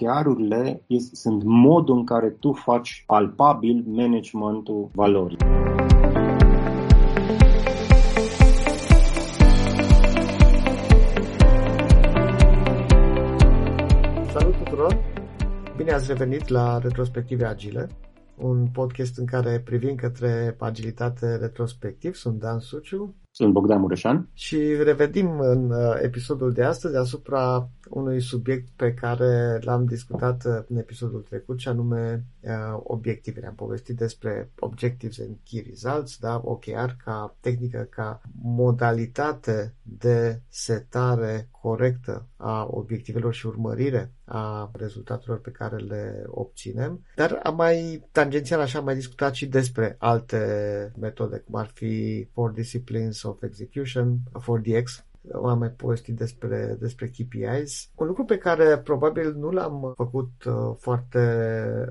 OKR-urile sunt modul în care tu faci palpabil managementul valorii. Salut tuturor! Bine ați revenit la Retrospective Agile, un podcast în care privim către agilitate retrospectiv. Sunt Dan Suciu. Sunt Bogdan Mureșan. Și revenim în uh, episodul de astăzi asupra unui subiect pe care l-am discutat uh, în episodul trecut, și anume uh, obiectivele. Am povestit despre Objectives and Key Results, da? OKR ca tehnică, ca modalitate de setare corectă a obiectivelor și urmărire a rezultatelor pe care le obținem. Dar am mai, tangențial așa, am mai discutat și despre alte metode, cum ar fi Four Disciplines of Execution, 4DX, am mai povestit despre, despre KPIs. Un lucru pe care probabil nu l-am făcut uh, foarte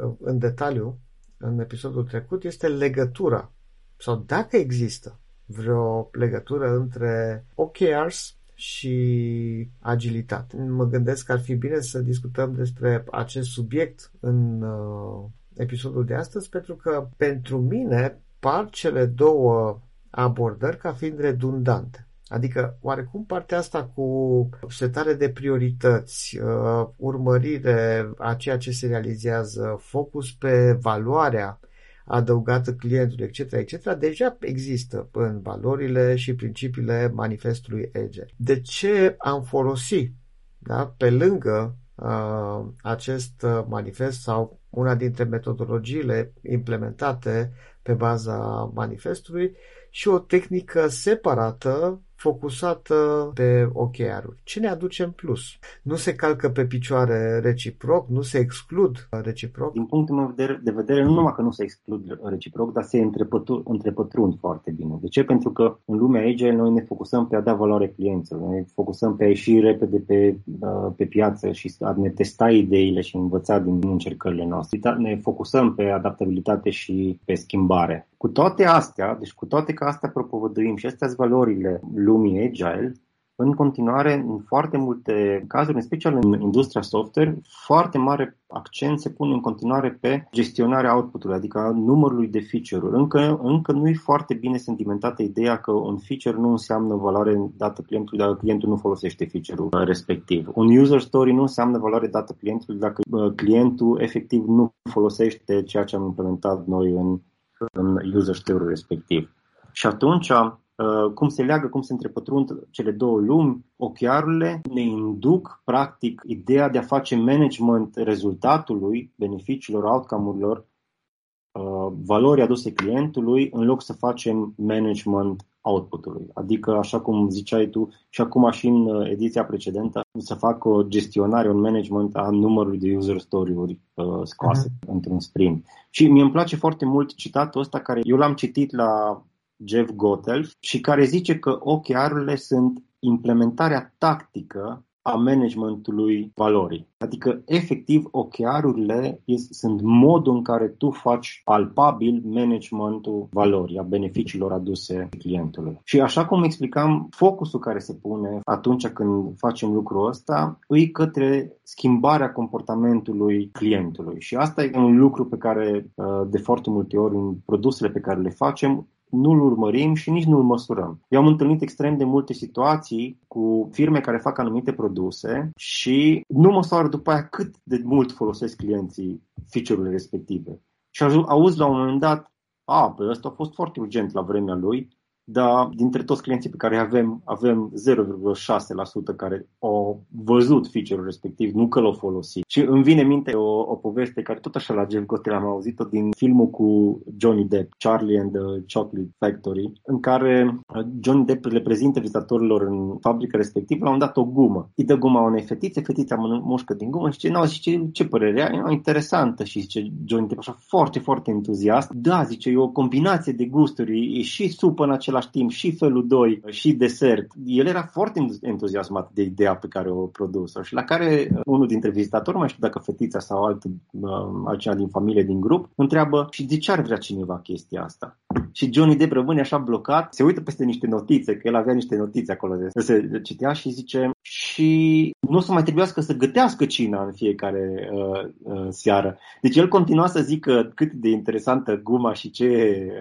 uh, în detaliu în episodul trecut este legătura sau dacă există vreo legătură între OKRs și agilitate. Mă gândesc că ar fi bine să discutăm despre acest subiect în uh, episodul de astăzi pentru că pentru mine par cele două abordări ca fiind redundante. Adică, oarecum partea asta cu setare de priorități, uh, urmărire a ceea ce se realizează, focus pe valoarea adăugată clientului, etc., etc., deja există în valorile și principiile manifestului Agile. De ce am folosit, da, pe lângă uh, acest manifest sau una dintre metodologiile implementate pe baza manifestului și o tehnică separată focusată pe OKR-uri. Ce ne aduce în plus? Nu se calcă pe picioare reciproc, nu se exclud reciproc? Din punctul meu de vedere, nu numai că nu se exclud reciproc, dar se întrepătrund foarte bine. De ce? Pentru că în lumea Agile noi ne focusăm pe a da valoare clienților, ne focusăm pe a ieși repede pe, uh, pe piață și a ne testa ideile și învăța din încercările noastre. Ne focusăm pe adaptabilitate și pe schimbare. Cu toate astea, deci cu toate că astea propovăduim și astea sunt valorile lumii agile, în continuare, în foarte multe cazuri, în special în industria software, foarte mare accent se pune în continuare pe gestionarea output-ului, adică numărului de feature-uri. Încă, încă nu e foarte bine sentimentată ideea că un feature nu înseamnă valoare dată clientului dacă clientul nu folosește feature-ul respectiv. Un user story nu înseamnă valoare dată clientului dacă clientul efectiv nu folosește ceea ce am implementat noi în în user story respectiv. Și atunci, uh, cum se leagă, cum se întrepătrund cele două lumi, ochiarurile ne induc, practic, ideea de a face management rezultatului, beneficiilor, outcome-urilor, uh, valorii aduse clientului, în loc să facem management output-ului. Adică, așa cum ziceai tu, și acum și în uh, ediția precedentă, să fac o gestionare, un management a numărului de user story-uri uh, scoase uh-huh. într-un sprint. Și mi îmi place foarte mult citatul ăsta care eu l-am citit la Jeff Gottelf și care zice că OKR-urile sunt implementarea tactică a managementului valorii. Adică, efectiv, OKR-urile sunt modul în care tu faci palpabil managementul valorii, a beneficiilor aduse clientului. Și așa cum explicam, focusul care se pune atunci când facem lucrul ăsta îi către schimbarea comportamentului clientului. Și asta e un lucru pe care uh, de foarte multe ori în produsele pe care le facem nu-l urmărim și nici nu-l măsurăm. Eu am întâlnit extrem de multe situații cu firme care fac anumite produse și nu măsoară după aia cât de mult folosesc clienții feature-urile respective. Și auzi la un moment dat, a, pe ăsta a fost foarte urgent la vremea lui, dar dintre toți clienții pe care avem, avem 0,6% care au văzut feature-ul respectiv, nu că l-au folosit. Și îmi vine în minte o, o poveste care tot așa la Jeff Gotel am auzit-o din filmul cu Johnny Depp, Charlie and the Chocolate Factory, în care uh, Johnny Depp le prezintă vizitatorilor în fabrica respectivă, la un dat o gumă. Îi dă guma unei fetițe, fetița mușcă din gumă și zice, nu, zice, ce părere ai? E interesantă și zice Johnny Depp așa foarte, foarte entuziast. Da, zice, e o combinație de gusturi, e și supă în același același timp și felul 2 și desert. El era foarte entuziasmat de ideea pe care o produs și la care uh, unul dintre vizitatori, mai știu dacă fetița sau alt, uh, altcineva din familie, din grup, întreabă și de ce ar vrea cineva chestia asta? Și Johnny Depp rămâne așa blocat, se uită peste niște notițe, că el avea niște notițe acolo, de se citea și zice și nu o să mai trebuiască să gătească cina în fiecare uh, uh, seară. Deci el continua să zică cât de interesantă guma și ce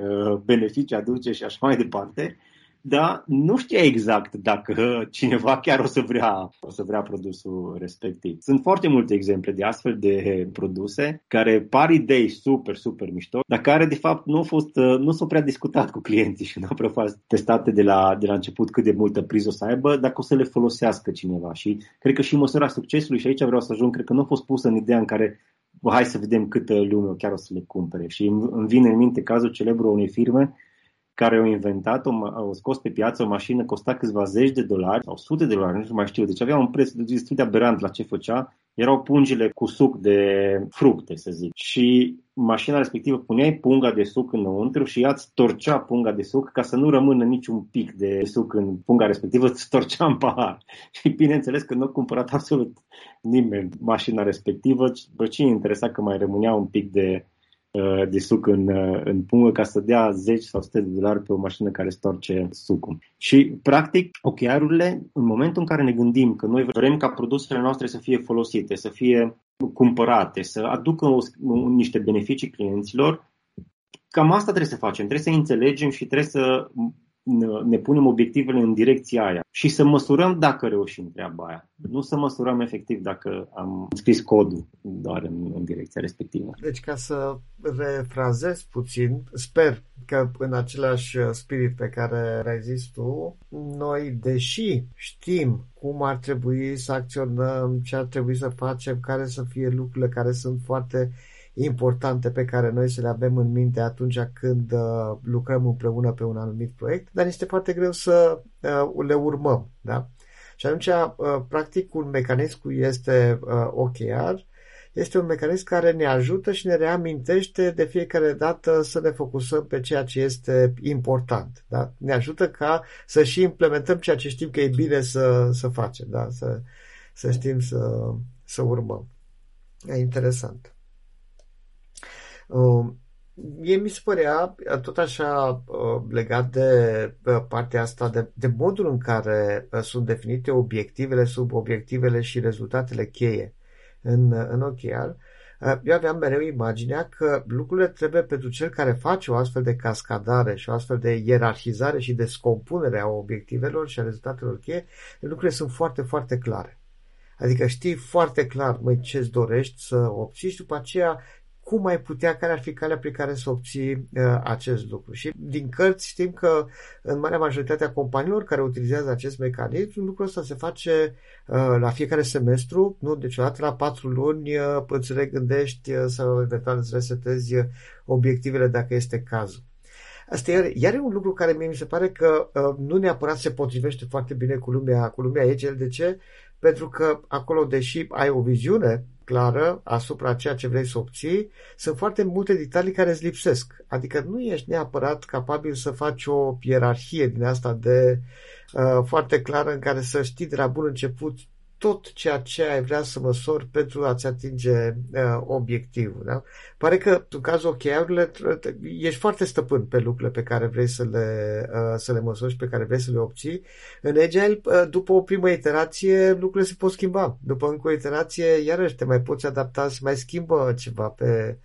uh, beneficii aduce și așa mai departe, da, nu știa exact dacă cineva chiar o să vrea, o să vrea produsul respectiv. Sunt foarte multe exemple de astfel de produse care par idei super, super mișto, dar care de fapt nu au fost, nu s-au prea discutat cu clienții și nu au prea fost testate de la, de la început cât de multă priză o să aibă, dacă o să le folosească cineva. Și cred că și măsura succesului, și aici vreau să ajung, cred că nu a fost pusă în ideea în care hai să vedem câtă lume chiar o să le cumpere. Și îmi vine în minte cazul celebru unei firme care au inventat, au scos pe piață o mașină, costa câțiva zeci de dolari sau sute de dolari, nu mai știu. Deci avea un preț destul de aberant la ce făcea. Erau pungile cu suc de fructe, să zic. Și mașina respectivă puneai punga de suc înăuntru și ea îți torcea punga de suc ca să nu rămână niciun pic de suc în punga respectivă, îți torcea în pahar. Și bineînțeles că nu a cumpărat absolut nimeni mașina respectivă, bă, cine interesa că mai rămânea un pic de Uh, de suc în, uh, în pungă ca să dea 10 sau 100 de dolari pe o mașină care storce sucul. Și, practic, ochelarurile, în momentul în care ne gândim că noi vrem ca produsele noastre să fie folosite, să fie cumpărate, să aducă o, niște beneficii clienților, cam asta trebuie să facem. Trebuie să înțelegem și trebuie să ne punem obiectivele în direcția aia și să măsurăm dacă reușim treaba aia. Nu să măsurăm efectiv dacă am scris codul doar în, în direcția respectivă. Deci ca să refrazez puțin, sper că în același spirit pe care ai zis tu, noi, deși știm cum ar trebui să acționăm, ce ar trebui să facem, care să fie lucrurile care sunt foarte importante pe care noi să le avem în minte atunci când uh, lucrăm împreună pe un anumit proiect, dar este foarte greu să uh, le urmăm. Da? Și atunci, uh, practic, un mecanism este uh, OKR, este un mecanism care ne ajută și ne reamintește de fiecare dată să ne focusăm pe ceea ce este important. Da? Ne ajută ca să și implementăm ceea ce știm că e bine să, să facem, da? să, să știm să, să urmăm. E interesant. Uh, mie mi se părea uh, tot așa uh, legat de partea asta, de, de modul în care sunt definite obiectivele, subobiectivele și rezultatele cheie în, în OKR. Eu aveam mereu imaginea că lucrurile trebuie pentru cel care face o astfel de cascadare și o astfel de ierarhizare și de scompunere a obiectivelor și a rezultatelor cheie, lucrurile sunt foarte, foarte clare. Adică știi foarte clar, măi, ce-ți dorești să obții și după aceea cum ai putea, care ar fi calea prin care să obții uh, acest lucru. Și din cărți știm că în marea majoritate a companiilor care utilizează acest mecanism, lucrul ăsta se face uh, la fiecare semestru, nu? Deci odată la patru luni uh, îți regândești uh, sau eventual îți resetezi uh, obiectivele dacă este cazul. Asta iar, iar e un lucru care mie mi se pare că uh, nu neapărat se potrivește foarte bine cu lumea, cu lumea Agile. De ce? Pentru că acolo, deși ai o viziune clară asupra ceea ce vrei să obții, sunt foarte multe detalii care îți lipsesc. Adică nu ești neapărat capabil să faci o ierarhie din asta de uh, foarte clară în care să știi de la bun început tot ceea ce ai vrea să măsori pentru a-ți atinge uh, obiectivul. Da? Pare că, în cazul ocheiurile, ești foarte stăpân pe lucrurile pe care vrei să le, uh, să le măsori și pe care vrei să le obții. În Agile, uh, după o primă iterație, lucrurile se pot schimba. După încă o iterație, iarăși te mai poți adapta, să mai schimbă ceva pe,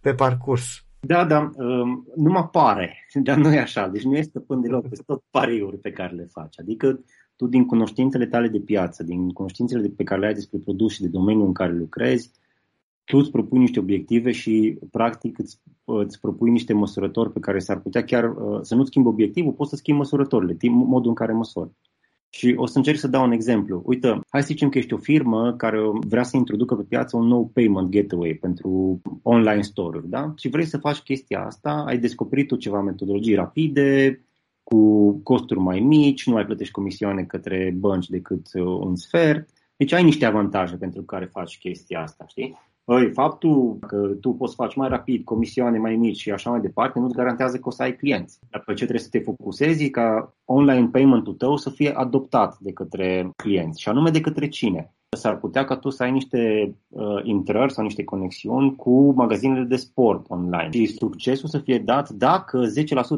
pe parcurs. Da, da, um, nu mă pare, dar nu e așa. Deci nu este stăpân deloc, sunt tot pariuri pe care le faci. Adică tu din cunoștințele tale de piață, din cunoștințele pe care le ai despre produs și de domeniul în care lucrezi, tu îți propui niște obiective și practic îți, îți propui niște măsurători pe care s-ar putea chiar uh, să nu schimbi obiectivul, poți să schimbi măsurătorile, modul în care măsori. Și o să încerc să dau un exemplu. Uite, hai să zicem că ești o firmă care vrea să introducă pe piață un nou payment gateway pentru online store-uri, da? Și vrei să faci chestia asta, ai descoperit tu ceva metodologii rapide, cu costuri mai mici, nu mai plătești comisioane către bănci decât uh, un sfert. Deci ai niște avantaje pentru care faci chestia asta, știi? Păi, faptul că tu poți face mai rapid, comisioane mai mici și așa mai departe, nu-ți garantează că o să ai clienți. Dar pe ce trebuie să te focusezi ca online payment-ul tău să fie adoptat de către clienți și anume de către cine? S-ar putea ca tu să ai niște uh, intrări sau niște conexiuni cu magazinele de sport online și succesul să fie dat dacă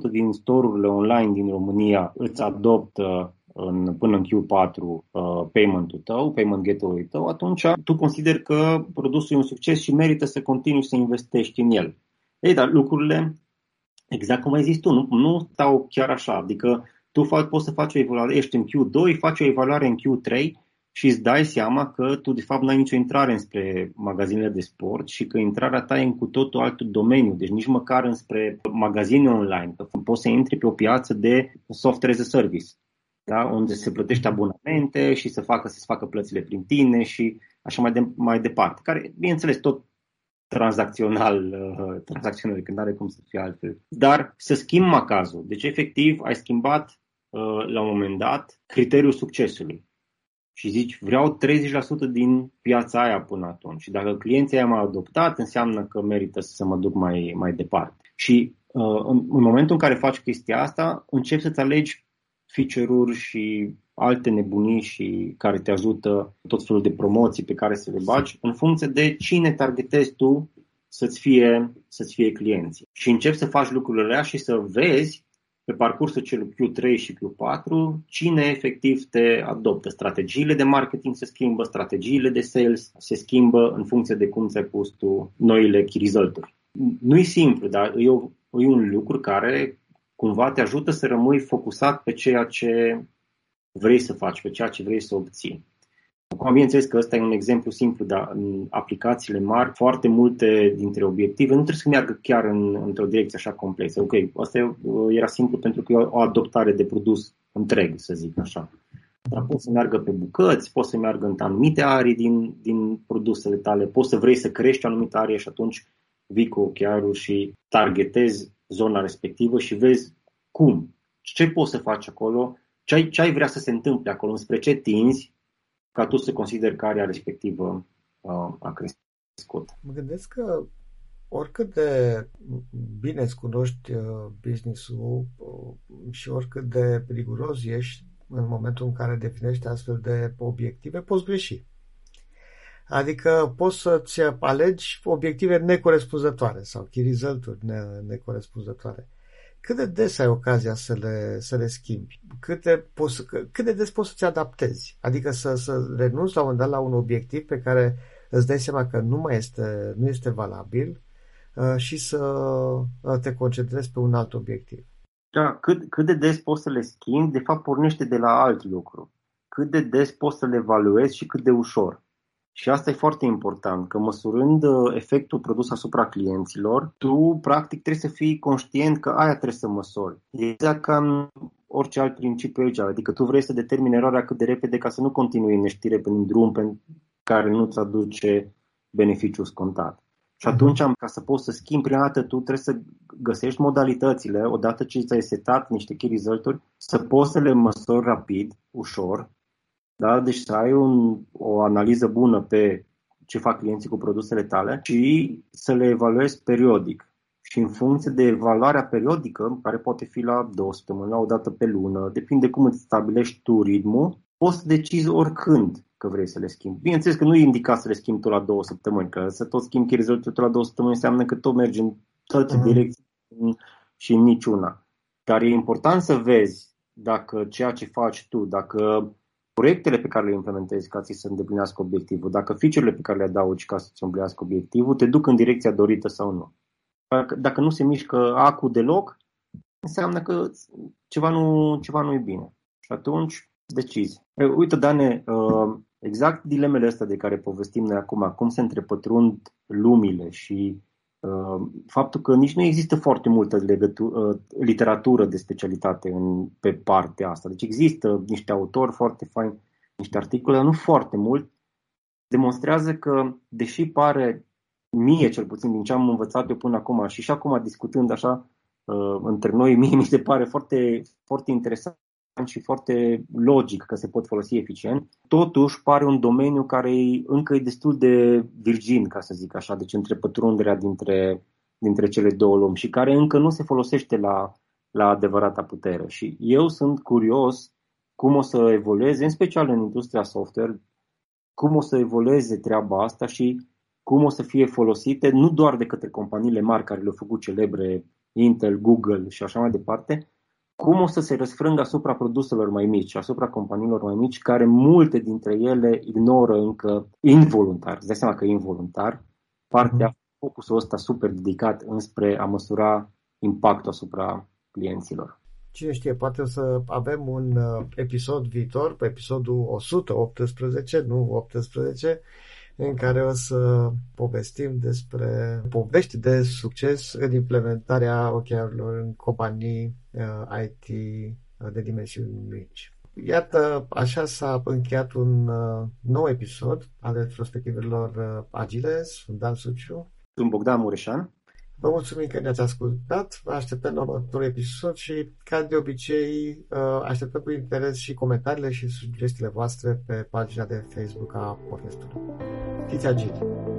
10% din storurile online din România îți adoptă în, până în Q4 uh, payment-ul tău, payment gateway tău, atunci tu consideri că produsul e un succes și merită să continui să investești în el. Ei, dar lucrurile, exact cum ai zis tu, nu, nu stau chiar așa. Adică tu faci, poți să faci o evaluare, ești în Q2, faci o evaluare în Q3 și îți dai seama că tu de fapt n-ai nicio intrare înspre magazinele de sport și că intrarea ta e în cu totul alt domeniu, deci nici măcar înspre magazine online, că poți să intri pe o piață de software as a service, da? unde se plătește abonamente și să facă, să se facă plățile prin tine și așa mai, de, mai departe, care, bineînțeles, tot tranzacțional, uh, tranzacțional, când are cum să fie altfel. Dar să schimb macazul. Deci, efectiv, ai schimbat uh, la un moment dat criteriul succesului și zici vreau 30% din piața aia până atunci. Și dacă clienții aia m-au adoptat, înseamnă că merită să mă duc mai, mai departe. Și uh, în, în momentul în care faci chestia asta, începi să-ți alegi feature-uri și alte nebunii și care te ajută tot felul de promoții pe care să le bagi în funcție de cine targetezi tu să-ți fie, să-ți fie clienții. Și începi să faci lucrurile alea și să vezi pe parcursul celui Q3 și Q4 cine efectiv te adoptă. Strategiile de marketing se schimbă, strategiile de sales se schimbă în funcție de cum ți-ai pus tu noile key result-uri. Nu e simplu, dar e, o, e un lucru care cumva te ajută să rămâi focusat pe ceea ce vrei să faci, pe ceea ce vrei să obții. Acum, bineînțeles că ăsta e un exemplu simplu, dar în aplicațiile mari, foarte multe dintre obiective nu trebuie să meargă chiar în, într-o direcție așa complexă. Ok, asta era simplu pentru că e o adoptare de produs întreg, să zic așa. Dar poți să meargă pe bucăți, poți să meargă în anumite arii din, din produsele tale, poți să vrei să crești o anumită arie și atunci vii cu ochiarul și targetezi zona respectivă și vezi cum, ce poți să faci acolo, ce ai, ce ai vrea să se întâmple acolo, spre ce tinzi ca tu să consideri că area respectivă uh, a crescut. Mă gândesc că oricât de bine îți cunoști uh, business-ul uh, și oricât de riguros ești în momentul în care definești astfel de obiective, poți greși. Adică poți să-ți alegi obiective necorespunzătoare sau key result-uri necorespunzătoare cât de des ai ocazia să le, să le schimbi? Cât de, poți, cât de des poți să-ți adaptezi? Adică să, să renunți la un moment dat la un obiectiv pe care îți dai seama că nu mai este, nu este valabil uh, și să uh, te concentrezi pe un alt obiectiv. Da, cât, cât de des poți să le schimbi, de fapt pornește de la alt lucru. Cât de des poți să le evaluezi și cât de ușor. Și asta e foarte important, că măsurând uh, efectul produs asupra clienților, tu practic trebuie să fii conștient că aia trebuie să măsori. Exact ca în orice alt principiu aici, adică tu vrei să determini eroarea cât de repede ca să nu continui în neștire pe un drum pe care nu-ți aduce beneficiu scontat. Și atunci, ca să poți să schimbi, prima dată tu trebuie să găsești modalitățile, odată ce ți-ai setat niște key result să poți să le măsori rapid, ușor, da? Deci să ai un, o analiză bună pe ce fac clienții cu produsele tale și să le evaluezi periodic. Și în funcție de evaluarea periodică, care poate fi la două săptămâni, la o dată pe lună, depinde cum îți stabilești tu ritmul, poți să decizi oricând că vrei să le schimbi. Bineînțeles că nu e indicat să le schimbi tu la două săptămâni, că să tot schimbi rezultatul la două săptămâni înseamnă că tot mergi în toate uh-huh. direcții și în niciuna. Dar e important să vezi dacă ceea ce faci tu, dacă proiectele pe care le implementezi ca să îndeplinească obiectivul, dacă feature-urile pe care le adaugi ca să-ți împlinească obiectivul, te duc în direcția dorită sau nu. Dacă, dacă nu se mișcă acul deloc, înseamnă că ceva nu, ceva nu e bine. Și atunci decizi. Uite, Dane, uh, exact dilemele astea de care povestim noi acum, cum se întrepătrund lumile și Uh, faptul că nici nu există foarte multă legătură, uh, literatură de specialitate în, pe partea asta. Deci există niște autori foarte faini, niște articole, dar nu foarte mult, demonstrează că, deși pare mie cel puțin din ce am învățat eu până acum și și acum discutând așa uh, între noi, mie mi se pare foarte, foarte interesant și foarte logic că se pot folosi eficient, totuși pare un domeniu care e, încă e destul de virgin, ca să zic așa, deci între pătrunderea dintre, dintre cele două lumi și care încă nu se folosește la, la adevărata putere. Și eu sunt curios cum o să evolueze, în special în industria software, cum o să evolueze treaba asta și cum o să fie folosite nu doar de către companiile mari care le-au făcut celebre, Intel, Google și așa mai departe, cum o să se răsfrângă asupra produselor mai mici, asupra companiilor mai mici, care multe dintre ele ignoră încă involuntar, îți dai seama că e involuntar, partea, mm-hmm. focusul ăsta super dedicat înspre a măsura impactul asupra clienților. Cine știe, poate o să avem un uh, episod viitor, pe episodul 118, nu 18, în care o să povestim despre povești de succes în implementarea OKR-urilor în companii uh, IT uh, de dimensiuni mici. Iată, așa s-a încheiat un uh, nou episod al retrospectivelor uh, agile. Sunt Dan Suciu. Sunt Bogdan Mureșan. Vă mulțumim că ne-ați ascultat, vă așteptăm la următorul episod și, ca de obicei, uh, așteptăm cu interes și comentariile și sugestiile voastre pe pagina de Facebook a podcastului. Fiți agili!